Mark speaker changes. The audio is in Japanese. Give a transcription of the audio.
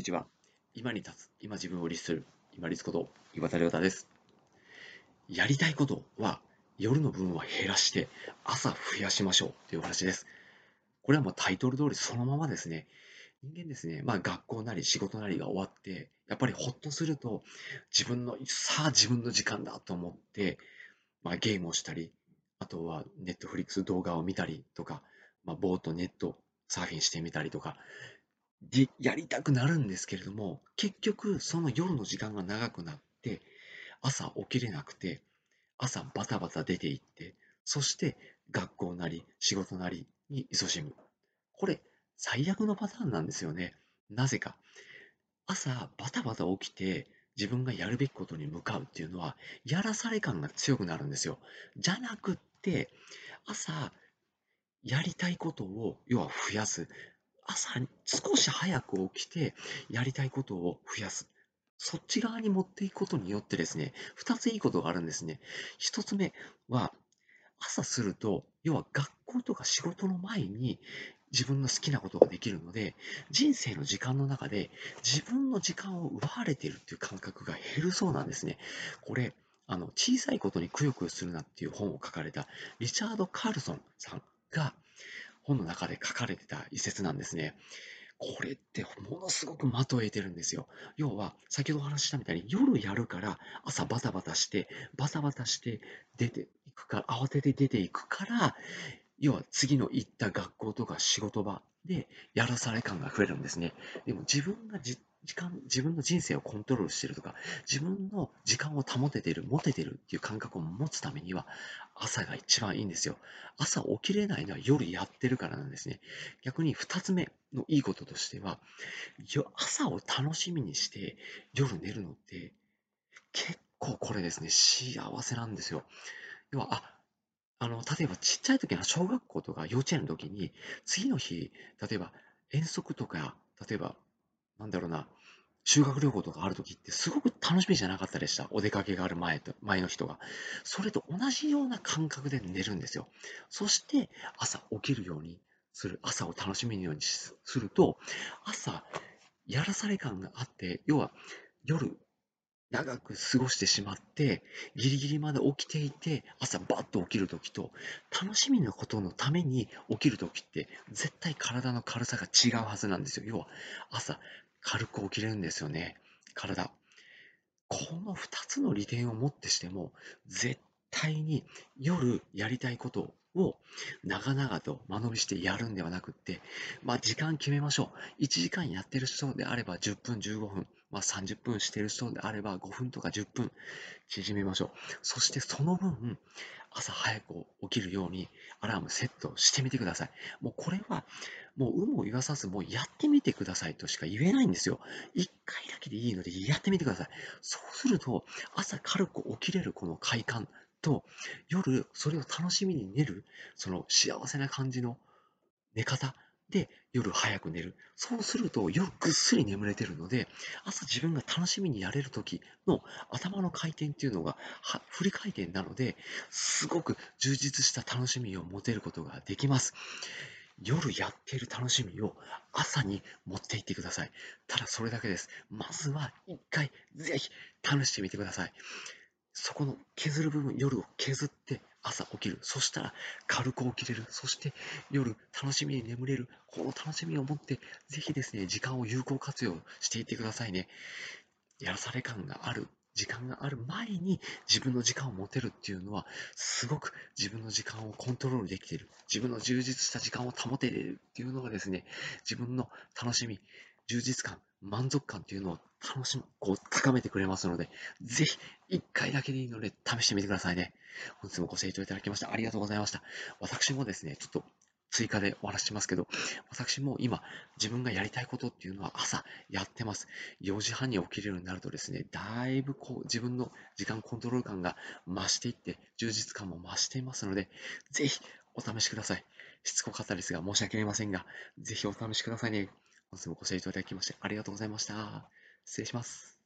Speaker 1: にちは。今に立つ、今自分を律する、今律こと岩田亮太です。やりたいことは夜の分は減らして朝増やしましょうというお話です。これはもうタイトル通りそのままですね。人間ですね、まあ学校なり仕事なりが終わって、やっぱりほっとすると自分の、さあ自分の時間だと思って、まあゲームをしたり、あとはネットフリックス動画を見たりとか、まあ、ボートネットサーフィンしてみたりとか、やりたくなるんですけれども、結局その夜の時間が長くなって、朝起きれなくて、朝バタバタ出て行って、そして学校なり仕事なりに勤しむ。これ、最悪のパターンなんですよね。なぜか。朝バタバタ起きて自分がやるべきことに向かうっていうのは、やらされ感が強くなるんですよ。じゃなくって、朝やりたいことを要は増やす。朝少し早く起きてやりたいことを増やす。そっち側に持っていくことによってですね、二ついいことがあるんですね。一つ目は、朝すると、要は学校とか仕事の前に自分の好きなことができるので、人生の時間の中で自分の時間を奪われているっていう感覚が減るそうなんですね。これ、あの、小さいことにくよくよするなっていう本を書かれたリチャード・カールソンさんが、本の中で書かれてた一節なんですね。これってものすごく的を得てるんですよ。要は、先ほどお話ししたみたいに、夜やるから朝バタバタして、バタバタして出ていくから、慌てて出ていくから、要は次の行った学校とか仕事場でやらされ感が増えるんですね。でも自分が時間、自分の人生をコントロールしてるとか、自分の時間を保ててる、持ててるっていう感覚を持つためには、朝が一番いいんですよ。朝起きれないのは夜やってるからなんですね。逆に二つ目のいいこととしては、朝を楽しみにして夜寝るのって、結構これですね、幸せなんですよ。要は、あ、あの、例えばちっちゃい時の小学校とか幼稚園の時に、次の日、例えば遠足とか、例えばなんだろうな、修学旅行とかある時ってすごく楽しみじゃなかったでした。お出かけがある前と、前の人が。それと同じような感覚で寝るんですよ。そして朝起きるようにする、朝を楽しみようにすると、朝やらされ感があって、要は夜長く過ごしてしまって、ギリギリまで起きていて、朝バッと起きるときと、楽しみなことのために起きるときって、絶対体の軽さが違うはずなんですよ。要は、朝軽く起きれるんですよね、体。この2つの利点をもってしても、絶対に夜やりたいことをを長々と間延びしてやるんではなくって、まあ時間決めましょう。1時間やってる人であれば10分、15分、まあ30分してる人であれば5分とか10分縮めましょう。そしてその分、朝早く起きるようにアラームセットしてみてください。もうこれは、もう有無を言わさず、もうやってみてくださいとしか言えないんですよ。一回だけでいいのでやってみてください。そうすると、朝軽く起きれるこの快感と、夜それを楽しみに寝る、その幸せな感じの寝方で夜早く寝る。そうすると夜ぐっすり眠れてるので、朝自分が楽しみにやれる時の頭の回転っていうのが振り回転なので、すごく充実した楽しみを持てることができます。夜やっている楽しみを朝に持っていってください。ただそれだけです。まずは一回ぜひ試してみてください。そこの削る部分、夜を削って朝起きる。そしたら軽く起きれる。そして夜楽しみに眠れる。この楽しみを持って、ぜひですね、時間を有効活用していってくださいね。やらされ感がある時間がある前に自分の時間を持てるっていうのは、すごく自分の時間をコントロールできている。自分の充実した時間を保てるっていうのがですね、自分の楽しみ、充実感、満足感っていうのを楽しむ、こう高めてくれますので、ぜひ一回だけでいいので試してみてくださいね。本日もご清聴いただきましてありがとうございました。私もですね、ちょっと追加でお話しますけど、私も今、自分がやりたいことっていうのは朝やってます。4時半に起きるようになるとですね、だいぶこう自分の時間コントロール感が増していって、充実感も増していますので、ぜひお試しください。しつこかったですが申し訳ありませんが、ぜひお試しくださいね。本日もご清聴いただきましてありがとうございました。失礼します。